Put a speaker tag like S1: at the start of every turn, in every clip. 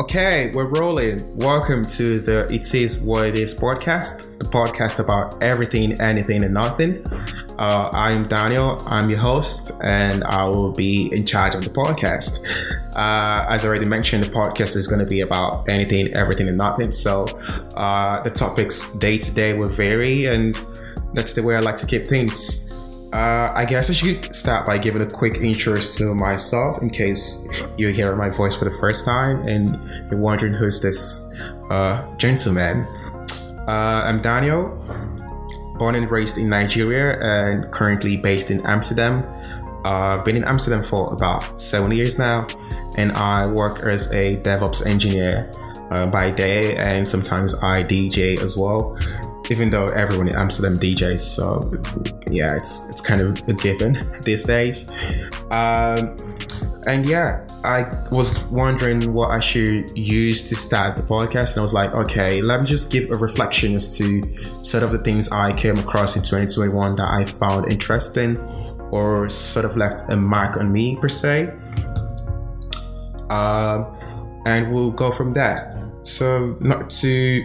S1: Okay, we're rolling. Welcome to the It Is What It Is podcast, the podcast about everything, anything, and nothing. Uh, I'm Daniel, I'm your host, and I will be in charge of the podcast. Uh, as I already mentioned, the podcast is going to be about anything, everything, and nothing. So uh, the topics day to day will vary, and that's the way I like to keep things. Uh, I guess I should start by giving a quick intro to myself in case you're hearing my voice for the first time and you're wondering who's this uh, gentleman. Uh, I'm Daniel, born and raised in Nigeria and currently based in Amsterdam. Uh, I've been in Amsterdam for about seven years now, and I work as a DevOps engineer uh, by day, and sometimes I DJ as well even though everyone in Amsterdam DJs, so yeah, it's it's kind of a given these days. Um, and yeah, I was wondering what I should use to start the podcast, and I was like, okay, let me just give a reflection as to sort of the things I came across in 2021 that I found interesting or sort of left a mark on me per se. Um, and we'll go from there. So, not to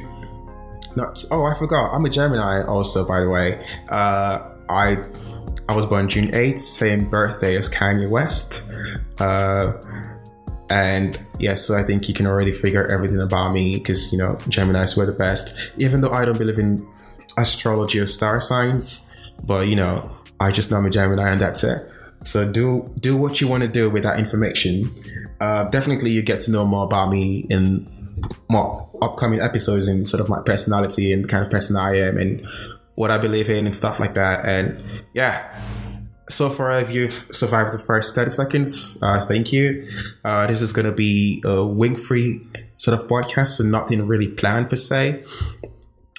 S1: not oh I forgot. I'm a Gemini also by the way. Uh, I I was born June 8th same birthday as Kanye West. Uh, and yeah so I think you can already figure everything about me because you know Geminis were the best. Even though I don't believe in astrology or star signs but you know I just know I'm a Gemini and that's it. So do do what you want to do with that information. Uh, definitely you get to know more about me in more upcoming episodes and sort of my personality and the kind of person I am and what I believe in and stuff like that. And yeah, so far if you've survived the first 30 seconds, uh, thank you. Uh, this is going to be a wing free sort of podcast, so nothing really planned per se,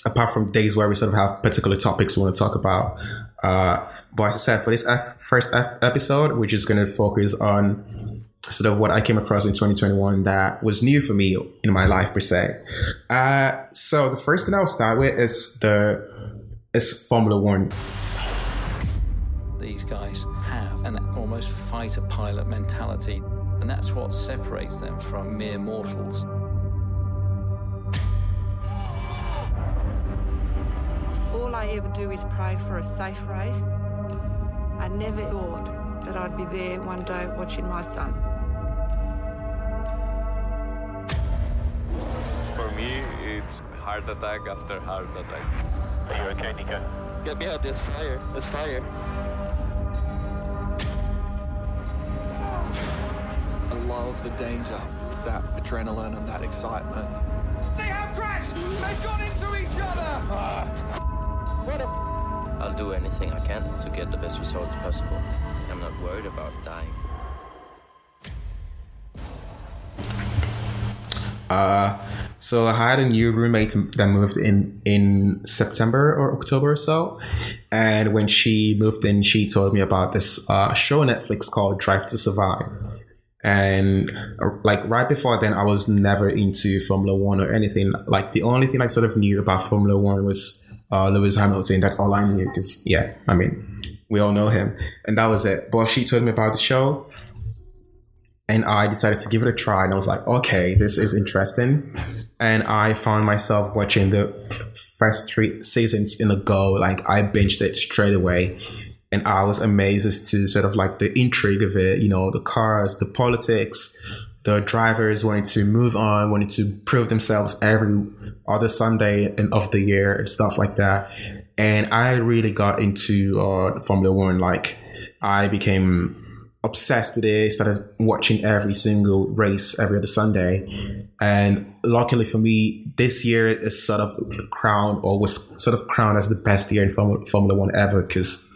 S1: apart from days where we sort of have particular topics we want to talk about. Uh, but as I said, for this F- first F- episode, we're just going to focus on sort of what I came across in 2021 that was new for me in my life per se. Uh, so the first thing I'll start with is the is Formula One.
S2: These guys have an almost fighter pilot mentality, and that's what separates them from mere mortals.
S3: All I ever do is pray for a safe race. I never thought that I'd be there one day watching my son.
S4: Me, it's heart attack after heart attack.
S5: Are you okay, Nico?
S6: Get me out, there's fire, there's fire.
S7: I love the danger, that adrenaline and that excitement.
S8: They have crashed! They've gone into each other!
S9: Ah, what I'll do anything I can to get the best results possible. I'm not worried about dying.
S1: Uh, so I had a new roommate that moved in in September or October or so, and when she moved in, she told me about this uh, show on Netflix called Drive to Survive. And uh, like right before then, I was never into Formula One or anything. Like the only thing I sort of knew about Formula One was uh, Lewis Hamilton. That's all I knew because yeah, I mean we all know him, and that was it. But she told me about the show, and I decided to give it a try. And I was like, okay, this is interesting. And I found myself watching the first three seasons in a go. Like I binged it straight away. And I was amazed as to sort of like the intrigue of it, you know, the cars, the politics, the drivers wanting to move on, wanting to prove themselves every other Sunday and of the year and stuff like that. And I really got into uh, Formula One. Like I became obsessed with it, started watching every single race every other Sunday. And luckily for me, this year is sort of crowned or was sort of crowned as the best year in Formula, Formula One ever because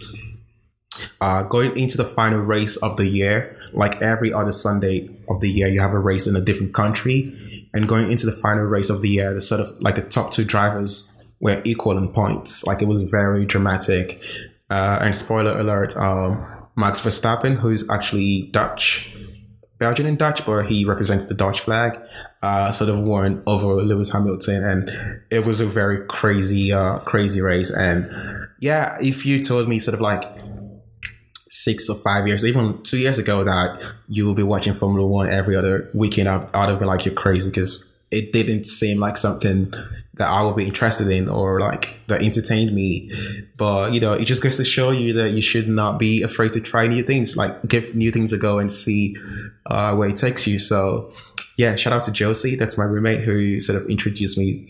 S1: uh, going into the final race of the year, like every other Sunday of the year, you have a race in a different country. And going into the final race of the year, the sort of like the top two drivers were equal in points. Like it was very dramatic. Uh, and spoiler alert, um, Max Verstappen, who's actually Dutch, Belgian and Dutch, but he represents the Dutch flag, uh, sort of won over Lewis Hamilton, and it was a very crazy, uh, crazy race. And yeah, if you told me sort of like six or five years, even two years ago, that you will be watching Formula One every other weekend, I'd, I'd have been like, you're crazy because it didn't seem like something that I would be interested in or like that entertained me. But you know, it just goes to show you that you should not be afraid to try new things, like give new things a go and see uh, where it takes you. So yeah, shout out to Josie. That's my roommate who sort of introduced me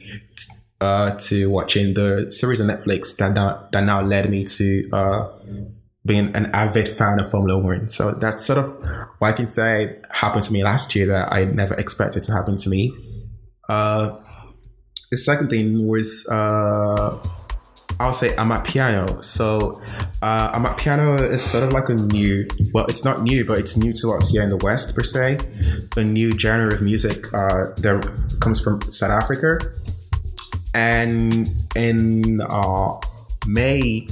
S1: uh, to watching the series on Netflix that now, that now led me to uh, being an avid fan of Formula One. So that's sort of what I can say happened to me last year that I never expected to happen to me. Uh, the second thing was uh, I'll say Amapiano. So uh, Amapiano is sort of like a new, well, it's not new, but it's new to us here in the West per se. A new genre of music uh, that comes from South Africa. And in uh, May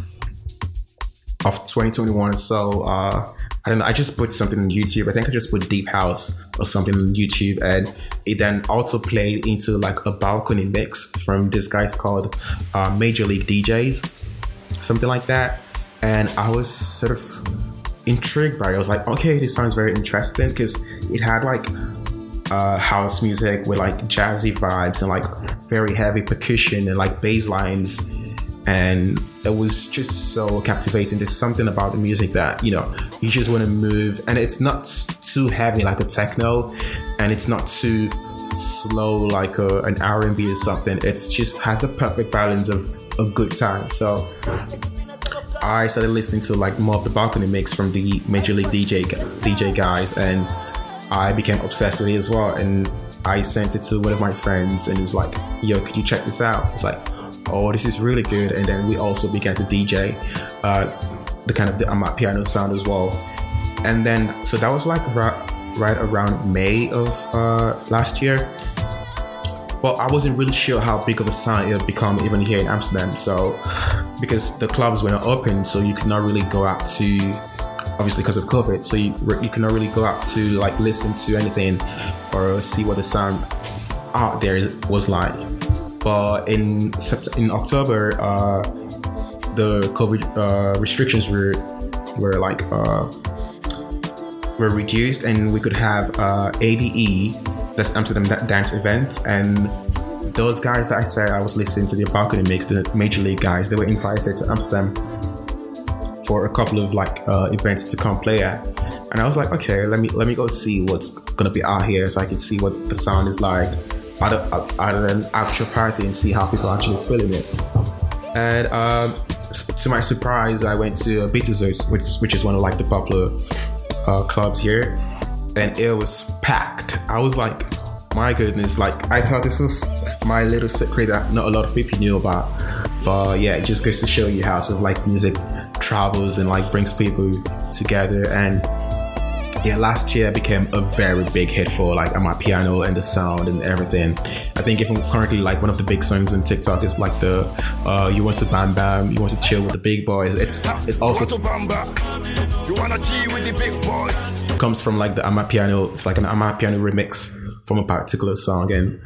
S1: of 2021, so uh, I don't know. I just put something on YouTube. I think I just put Deep House or something on YouTube, and it then also played into like a balcony mix from this guy's called uh, Major League DJs, something like that. And I was sort of intrigued by it. I was like, okay, this sounds very interesting because it had like uh, house music with like jazzy vibes and like very heavy percussion and like bass lines and it was just so captivating. There's something about the music that you know you just want to move, and it's not too heavy like a techno, and it's not too slow like a, an R&B or something. It's just has the perfect balance of a good time. So I started listening to like more of the balcony mix from the Major League DJ DJ guys, and I became obsessed with it as well. And I sent it to one of my friends, and he was like, "Yo, could you check this out?" It's like oh, this is really good. And then we also began to DJ uh, the kind of the Amapiano sound as well. And then, so that was like right, right around May of uh, last year. But I wasn't really sure how big of a sound it would become even here in Amsterdam. So, because the clubs were not open, so you could not really go out to, obviously because of COVID, so you, you could not really go out to like listen to anything or see what the sound out there was like. But in Sept- in October, uh, the COVID uh, restrictions were were like uh, were reduced, and we could have uh, ADE, that's Amsterdam Dance Event, and those guys that I said I was listening to the balcony mix, the major league guys, they were invited to Amsterdam for a couple of like uh, events to come play at. And I was like, okay, let me let me go see what's gonna be out here, so I can see what the sound is like at, a, at an actual party and see how people are actually feeling it. And um, to my surprise, I went to Beetlejuice, which which is one of like the popular uh, clubs here, and it was packed. I was like, my goodness, like I thought this was my little secret that not a lot of people knew about. But yeah, it just goes to show you how sort of like music travels and like brings people together and yeah, last year became a very big hit for like my Amapiano and the sound and everything. I think if I'm currently like one of the big songs on TikTok is like the uh, "You Want to Bam Bam," "You Want to Chill with the Big Boys." It's it's also you wanna chill with the big boys. Comes from like the Amapiano. It's like an Amapiano remix from a particular song and.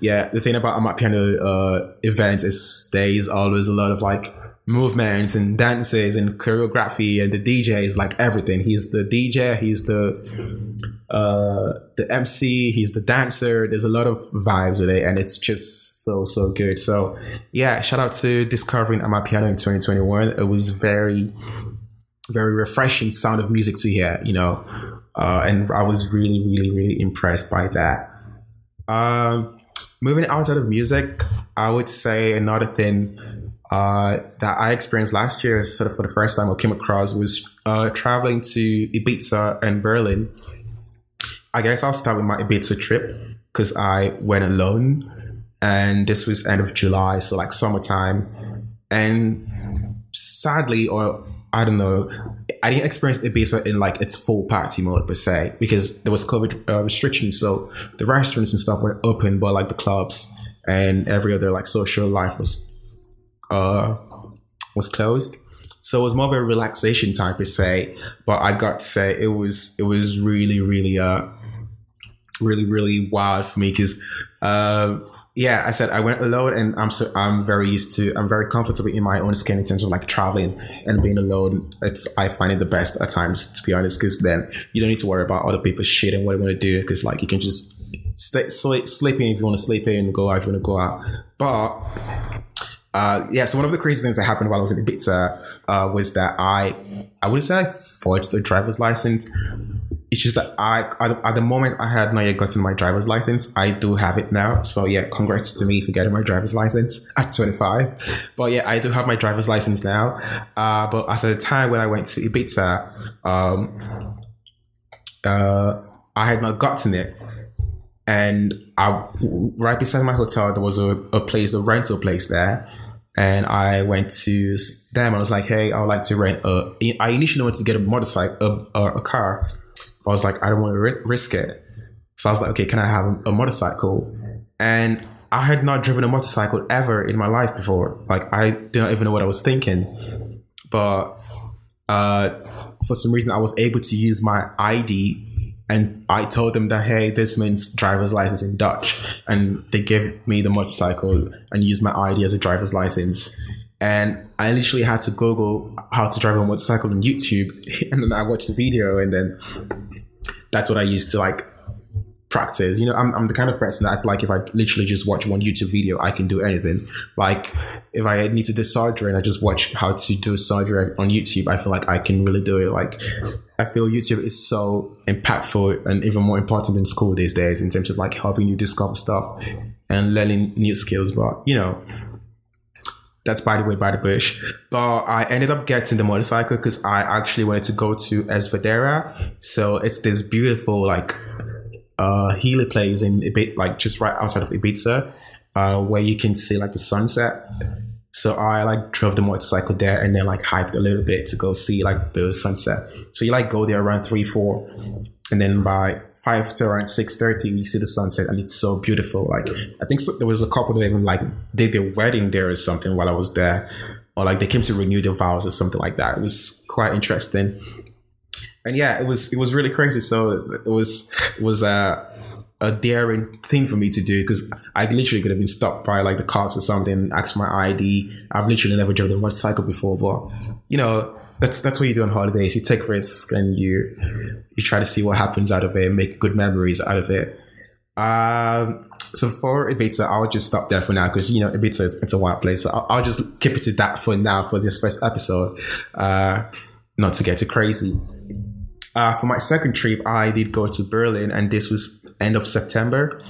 S1: Yeah, the thing about Amapiano uh, events is there is always a lot of like movements and dances and choreography and the DJ is like everything. He's the DJ, he's the uh the MC, he's the dancer. There's a lot of vibes with it and it's just so so good. So yeah, shout out to discovering Amapiano in 2021. It was very very refreshing sound of music to hear, you know. Uh, and I was really, really, really impressed by that. Um, moving outside of music, I would say another thing uh, that I experienced last year, sort of for the first time, or came across was uh, traveling to Ibiza and Berlin. I guess I'll start with my Ibiza trip because I went alone, and this was end of July, so like summertime. And sadly, or I don't know, I didn't experience Ibiza in like its full party mode per se because there was COVID uh, restrictions. So the restaurants and stuff were open, but like the clubs and every other like social life was uh, was closed. So it was more of a relaxation type per se, but I got to say it was it was really really uh really really wild for me because uh yeah I said I went alone and I'm so I'm very used to I'm very comfortable in my own skin in terms of like traveling and being alone. It's I find it the best at times to be honest because then you don't need to worry about other people's shit and what they want to do because like you can just stay sleep, sleep in if you want to sleep in and go out if you want to go out. But uh, yeah, so one of the crazy things that happened while I was in Ibiza uh, was that I, I wouldn't say I forged a driver's license. It's just that I, at, the moment I had not yet gotten my driver's license. I do have it now. So yeah, congrats to me for getting my driver's license at 25. But yeah, I do have my driver's license now. Uh, but at the time when I went to Ibiza, um, uh, I had not gotten it and I right beside my hotel there was a, a place a rental place there and I went to them I was like hey I would like to rent a I initially wanted to get a motorcycle a, a, car but I was like I don't want to risk it. So I was like okay can I have a, a motorcycle? And I had not driven a motorcycle ever in my life before. Like I didn't even know what I was thinking. But uh, for some reason I was able to use my ID and I told them that hey, this means driver's license in Dutch, and they gave me the motorcycle and used my ID as a driver's license. And I literally had to Google how to drive a motorcycle on YouTube, and then I watched the video, and then that's what I used to like practice. You know, I'm, I'm the kind of person that I feel like if I literally just watch one YouTube video, I can do anything. Like if I need to do soldering, I just watch how to do soldering on YouTube. I feel like I can really do it. Like I feel YouTube is so impactful and even more important than school these days in terms of like helping you discover stuff and learning new skills. But you know, that's by the way by the bush. But I ended up getting the motorcycle because I actually wanted to go to Es Vedrà. So it's this beautiful like uh, Healy plays in a bit like just right outside of Ibiza, uh, where you can see like the sunset. So I like drove the motorcycle there and then like hiked a little bit to go see like the sunset. So you like go there around three, four, and then by five to around six thirty, you see the sunset and it's so beautiful. Like I think so, there was a couple that even like did their wedding there or something while I was there, or like they came to renew their vows or something like that. It was quite interesting and yeah, it was it was really crazy. So it was it was a a daring thing for me to do because I literally could have been stopped by like the cops or something, asked for my ID. I've literally never driven a motorcycle before, but you know that's that's what you do on holidays. You take risks and you you try to see what happens out of it, make good memories out of it. Um, so for Ibiza, I'll just stop there for now because you know Ibiza is it's a wild place. So I'll, I'll, just keep it to that for now for this first episode, uh, not to get too crazy. Uh, for my second trip, I did go to Berlin, and this was end of September.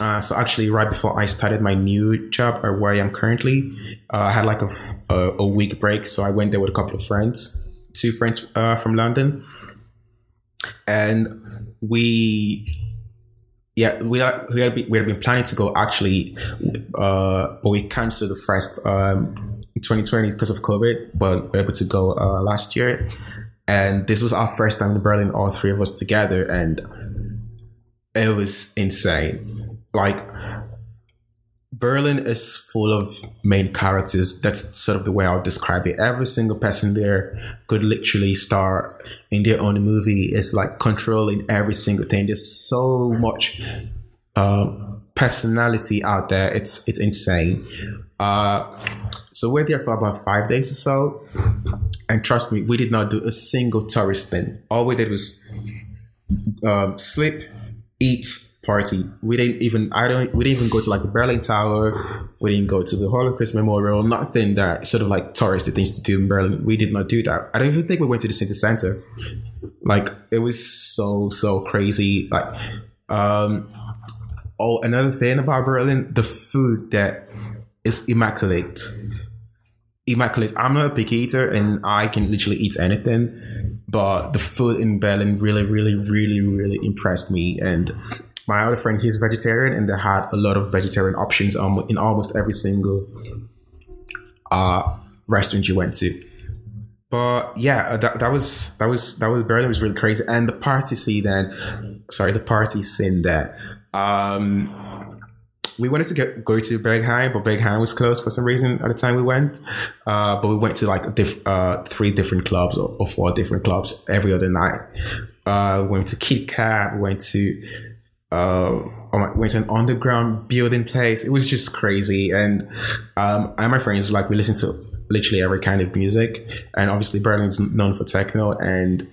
S1: Uh, so actually, right before I started my new job or where I am currently, uh, I had like a, a, week break. So I went there with a couple of friends, two friends uh, from London, and we, yeah, we are, we had, we had been planning to go actually, uh, but we canceled the first um, 2020 because of COVID, but we were able to go uh, last year. And this was our first time in Berlin, all three of us together, and it was insane. Like, Berlin is full of main characters. That's sort of the way I'll describe it. Every single person there could literally star in their own movie. It's like controlling every single thing. There's so much um, personality out there. It's it's insane. Uh, so we're there for about five days or so. And trust me, we did not do a single tourist thing. All we did was um, sleep, eat, party. We didn't even I don't we didn't even go to like the Berlin Tower. We didn't go to the Holocaust Memorial. Nothing that sort of like touristy things to do in Berlin. We did not do that. I don't even think we went to the city center. Like it was so so crazy. Like um oh another thing about Berlin, the food that is immaculate immaculate. I'm not a picky eater and I can literally eat anything, but the food in Berlin really, really, really, really impressed me. And my other friend, he's vegetarian, and they had a lot of vegetarian options in almost every single uh, restaurant you went to. But yeah, uh, that, that was that was that was Berlin was really crazy, and the party scene then, sorry, the party scene there. Um, we wanted to get go to Berghain, but Berghain was closed for some reason at the time we went. Uh, but we went to like diff, uh, three different clubs or, or, four different clubs every other night. Uh, went to Kit Kat, we went to uh, oh went to an underground building place. It was just crazy, and um, I and my friends like we listened to literally every kind of music, and obviously Berlin's known for techno and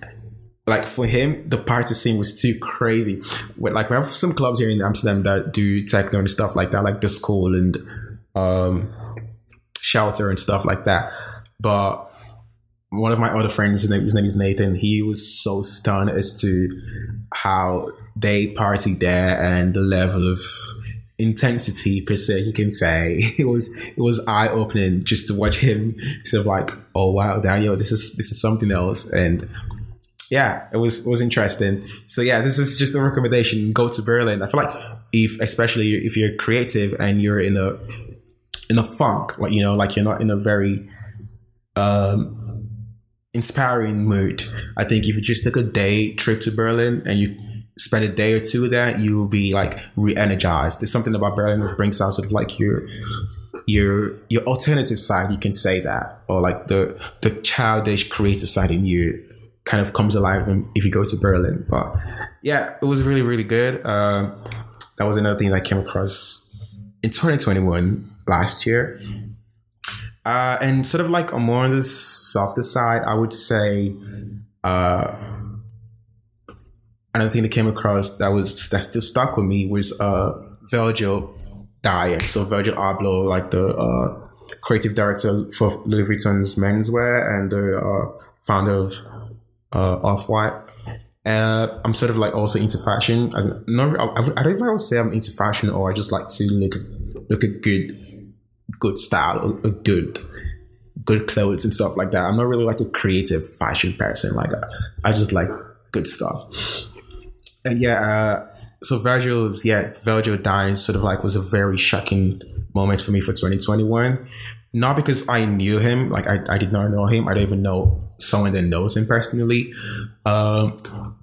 S1: like for him, the party scene was too crazy. Like we have some clubs here in Amsterdam that do techno and stuff like that, like the school and um, shelter and stuff like that. But one of my other friends, his name, his name is Nathan. He was so stunned as to how they party there and the level of intensity per se you can say it was it was eye opening just to watch him sort of like oh wow Daniel this is this is something else and yeah, it was it was interesting. So yeah, this is just a recommendation. Go to Berlin. I feel like if especially if you're creative and you're in a in a funk, like you know, like you're not in a very um inspiring mood. I think if you just take a day trip to Berlin and you spend a day or two there, you will be like re-energized. There's something about Berlin that brings out sort of like your your your alternative side, you can say that, or like the the childish creative side in you kind of comes alive if you go to Berlin. But yeah, it was really, really good. Um, that was another thing that I came across in 2021 last year. Uh, and sort of like more on the softer side, I would say uh, another thing that came across that was that still stuck with me was uh, Virgil dying. So Virgil Abloh, like the uh, creative director for Louis Vuitton's menswear and the uh, founder of uh, off white. Uh, I'm sort of like also into fashion. As not, I, I don't know if I would say I'm into fashion, or I just like to look look at good, good style, or good, good clothes and stuff like that. I'm not really like a creative fashion person. Like I, I just like good stuff. And yeah, uh, so Virgil's yeah, Virgil dying sort of like was a very shocking moment for me for 2021 not because I knew him, like I, I did not know him. I don't even know someone that knows him personally. Um,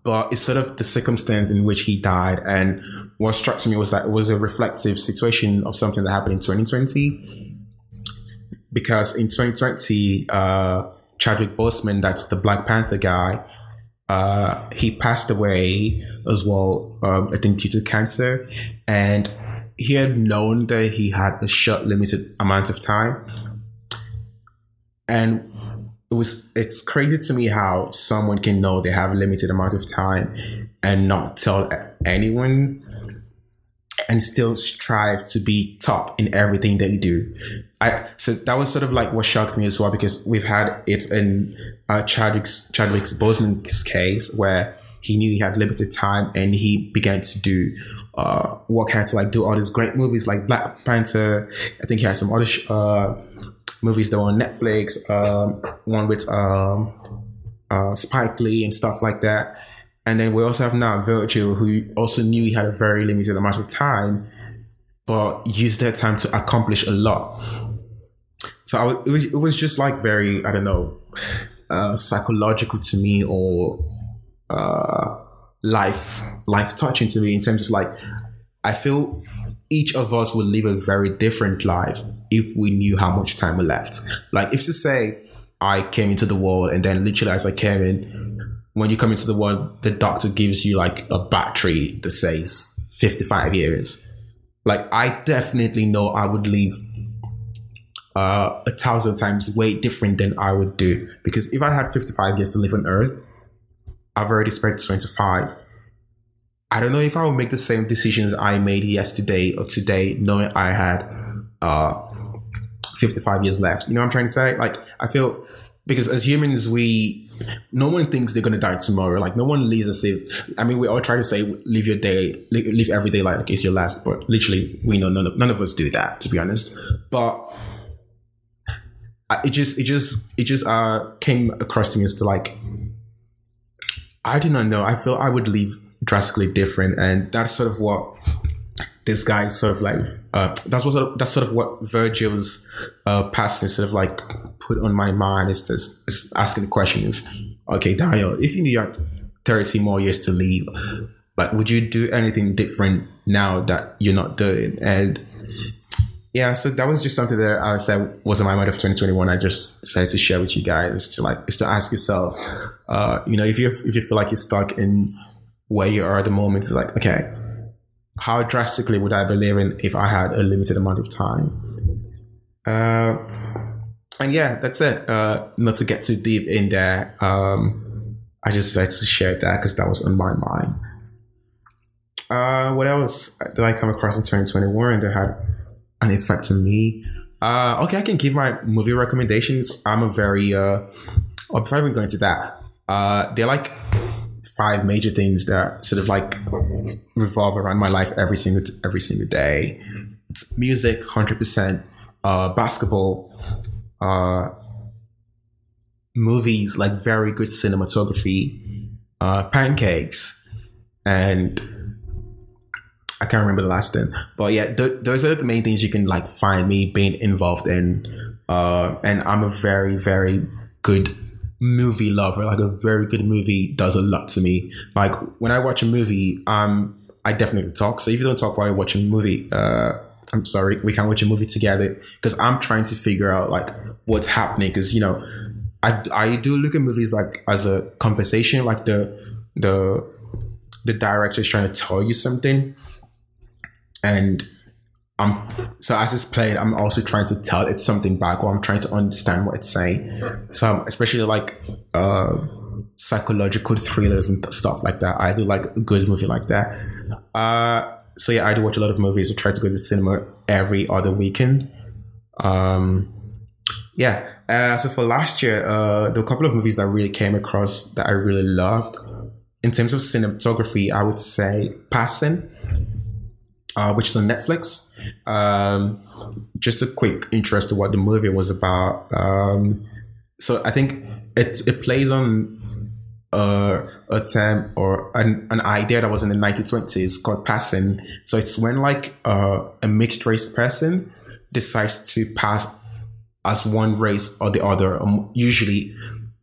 S1: but it's sort of the circumstance in which he died. And what struck me was that it was a reflective situation of something that happened in 2020. Because in 2020, uh, Chadwick Boseman, that's the Black Panther guy, uh, he passed away as well, um, I think due to cancer. And he had known that he had a short, limited amount of time. And it was it's crazy to me how someone can know they have a limited amount of time and not tell anyone and still strive to be top in everything they do. I so that was sort of like what shocked me as well because we've had it in uh, Chadwick's Chadwick's Boseman's case where he knew he had limited time and he began to do uh, work hard to like do all these great movies like Black Panther. I think he had some other sh- uh, movies that were on Netflix, um, one with um, uh, Spike Lee and stuff like that. And then we also have now Virgil, who also knew he had a very limited amount of time, but used that time to accomplish a lot. So it, was, it was just like very, I don't know, uh, psychological to me or uh, life life touching to me in terms of like I feel each of us would live a very different life if we knew how much time we left. Like if to say I came into the world and then literally as I came in, when you come into the world, the doctor gives you like a battery that says 55 years. Like I definitely know I would leave uh, a thousand times way different than I would do. Because if I had 55 years to live on earth, I've already spent 25. I don't know if I would make the same decisions I made yesterday or today, knowing I had uh, 55 years left. You know what I'm trying to say? Like, I feel because as humans, we no one thinks they're gonna die tomorrow. Like, no one lives as if. I mean, we all try to say live your day, live every day like it's your last, but literally, we know none of, none of us do that. To be honest, but it just it just it just uh came across to me as to like I do not know. I feel I would leave drastically different, and that's sort of what this guy sort of like. Uh, that's what sort of, that's sort of what Virgil's uh, passing sort of like put on my mind is just is asking the question of, okay, Daniel, if you knew you had thirty more years to live, like would you do anything different now that you're not doing? And yeah, so that was just something that I said was in my mind of 2021. I just decided to share with you guys to like is to ask yourself, uh, you know, if you if you feel like you're stuck in where you are at the moment, it's like, okay, how drastically would I be living if I had a limited amount of time? Uh, and yeah, that's it. Uh, not to get too deep in there. Um, I just decided to share that because that was on my mind. Uh, what else did I come across in 2021 that had an effect on me? Uh, okay, I can give my movie recommendations. I'm a very, uh, oh, before even go into that, uh, they're like five major things that sort of like revolve around my life every single every single day. It's music, hundred percent. Uh, basketball, uh, movies like very good cinematography, uh, pancakes, and I can't remember the last thing. But yeah, th- those are the main things you can like find me being involved in. Uh, and I'm a very very good movie lover. Like a very good movie does a lot to me. Like when I watch a movie, um, I definitely talk. So if you don't talk while you're watching a movie, uh, I'm sorry, we can't watch a movie together because I'm trying to figure out like what's happening. Because you know, I I do look at movies like as a conversation, like the the the director is trying to tell you something, and I'm so as it's playing, I'm also trying to tell it something back, or I'm trying to understand what it's saying. So I'm especially like uh, psychological thrillers and stuff like that. I do like a good movie like that. Uh, so yeah, I do watch a lot of movies. I try to go to cinema every other weekend. Um, yeah. Uh, so for last year, uh, there were a couple of movies that really came across that I really loved. In terms of cinematography, I would say Passing uh, which is on Netflix. Um, just a quick interest to what the movie was about. Um, so I think it it plays on uh, a theme or an, an idea that was in the 1920s called passing. So it's when like uh, a mixed race person decides to pass as one race or the other, um, usually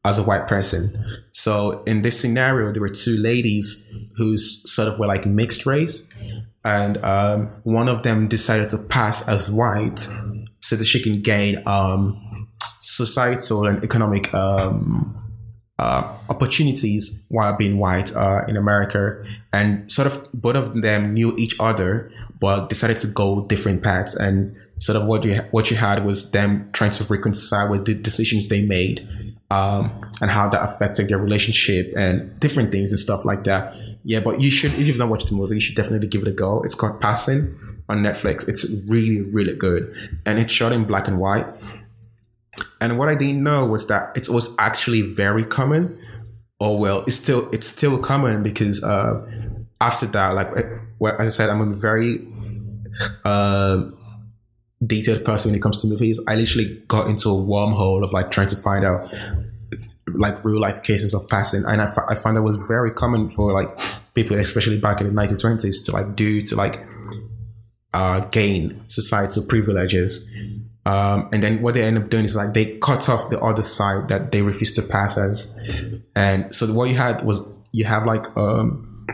S1: as a white person. So in this scenario, there were two ladies who's sort of were like mixed race, and um, one of them decided to pass as white so that she can gain um, societal and economic um, uh, opportunities while being white uh, in America. And sort of both of them knew each other, but decided to go different paths. And sort of what you what you had was them trying to reconcile with the decisions they made um, and how that affected their relationship and different things and stuff like that. Yeah, but you should, if you've not watched the movie, you should definitely give it a go. It's called Passing on Netflix. It's really, really good. And it's shot in black and white. And what I didn't know was that it was actually very common. Or well, it's still it's still common because uh, after that, like well, as I said, I'm a very uh, detailed person when it comes to movies. I literally got into a wormhole of like trying to find out like real life cases of passing. And I, f- I find that was very common for like people, especially back in the 1920s, to like do to like uh, gain societal privileges. Um, and then what they end up doing is like they cut off the other side that they refuse to pass as. And so what you had was you have like um,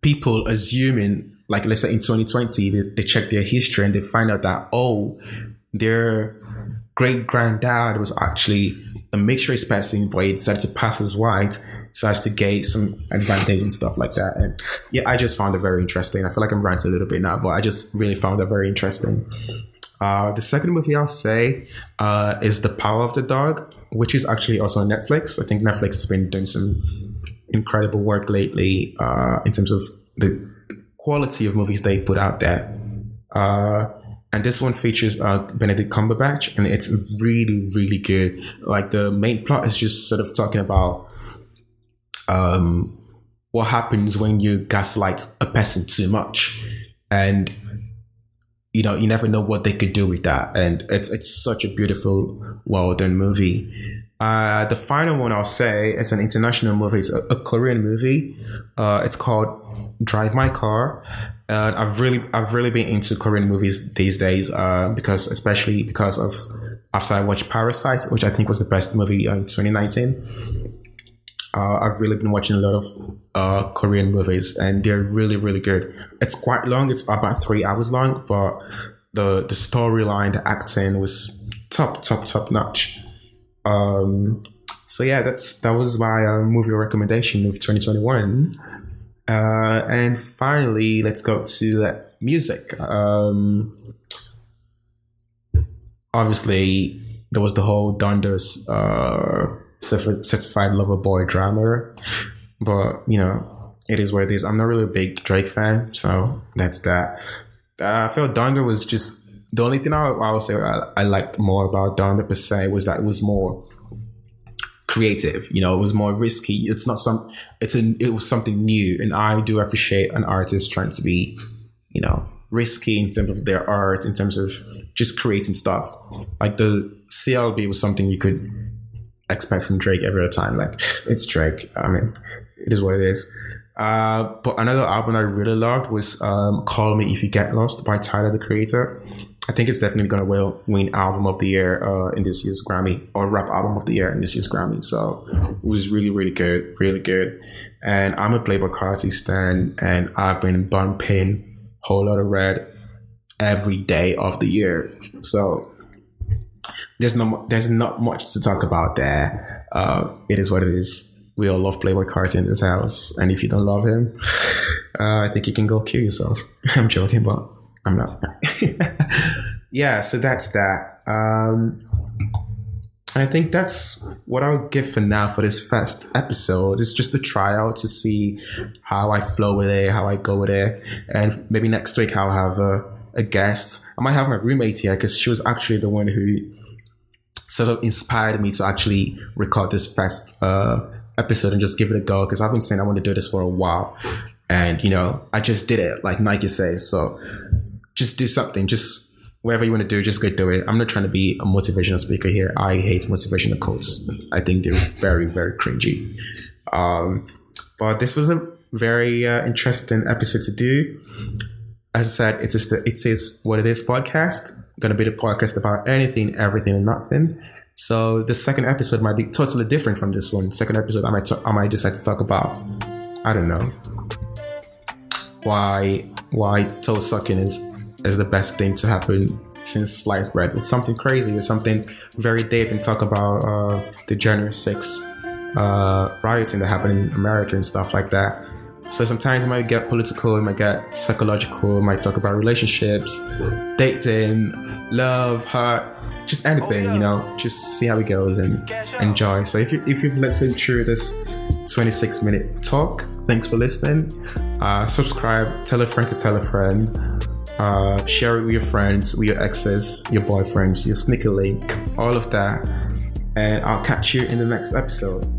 S1: people assuming, like let's say in 2020, they, they check their history and they find out that, oh, their great granddad was actually a mixed race person, but he decided to pass as white so as to gain some advantage and stuff like that. And yeah, I just found it very interesting. I feel like I'm ranting a little bit now, but I just really found it very interesting. Uh, the second movie I'll say uh, is The Power of the Dog, which is actually also on Netflix. I think Netflix has been doing some incredible work lately uh, in terms of the quality of movies they put out there. And this one features uh, Benedict Cumberbatch, and it's really, really good. Like the main plot is just sort of talking about um, what happens when you gaslight a person too much, and you know you never know what they could do with that. And it's it's such a beautiful, well done movie. Uh, the final one I'll say is an international movie. It's a, a Korean movie. Uh, it's called Drive My Car. Uh, I've really, I've really been into Korean movies these days, uh, because especially because of after I watched Parasite, which I think was the best movie in 2019. Uh, I've really been watching a lot of Korean movies, and they're really, really good. It's quite long; it's about three hours long, but the the storyline, the acting was top, top, top notch. Um, so yeah, that's that was my uh, movie recommendation of 2021. Uh, and finally, let's go to uh, music. Um, obviously, there was the whole Donda's uh, certified lover boy drama, but you know, it is what it is. I'm not really a big Drake fan, so that's that. Uh, I felt Donda was just the only thing I, I would say I, I liked more about Donda per se was that it was more creative. You know, it was more risky. It's not some. It's a. It was something new, and I do appreciate an artist trying to be, you know, risky in terms of their art, in terms of just creating stuff. Like the CLB was something you could expect from Drake every time. Like it's Drake. I mean, it is what it is. Uh, but another album I really loved was um, "Call Me If You Get Lost" by Tyler the Creator. I think it's definitely to win album of the year uh, in this year's Grammy or rap album of the year in this year's Grammy. So it was really, really good, really good. And I'm a Playboi Carti stan, and I've been bumping Whole Lotta Red every day of the year. So there's no, there's not much to talk about there. Uh, it is what it is. We all love Playboi Carti in this house, and if you don't love him, uh, I think you can go kill yourself. I'm joking, but I'm not. yeah, so that's that. Um, I think that's what I'll give for now for this first episode. It's just a trial to see how I flow with it, how I go with it, and maybe next week I'll have a, a guest. I might have my roommate here because she was actually the one who sort of inspired me to actually record this first uh, episode and just give it a go because I've been saying I want to do this for a while, and you know I just did it like Nike says. So just do something. Just whatever you want to do, just go do it. I'm not trying to be a motivational speaker here. I hate motivational quotes. I think they're very, very cringy. Um, but this was a very uh, interesting episode to do. As I said, it is it is what it is podcast. Going to be the podcast about anything, everything, and nothing. So the second episode might be totally different from this one. Second episode, I might t- I might decide to talk about I don't know why why toe sucking is is the best thing to happen since sliced bread. It's something crazy or something very deep and talk about uh, the January 6th uh, rioting that happened in America and stuff like that. So sometimes it might get political, it might get psychological, it might talk about relationships, dating, love, heart, just anything, you know, just see how it goes and enjoy. So if, you, if you've listened through this 26 minute talk, thanks for listening. Uh, subscribe, tell a friend to tell a friend. Uh, share it with your friends, with your exes, your boyfriends, your sneaker link, all of that. And I'll catch you in the next episode.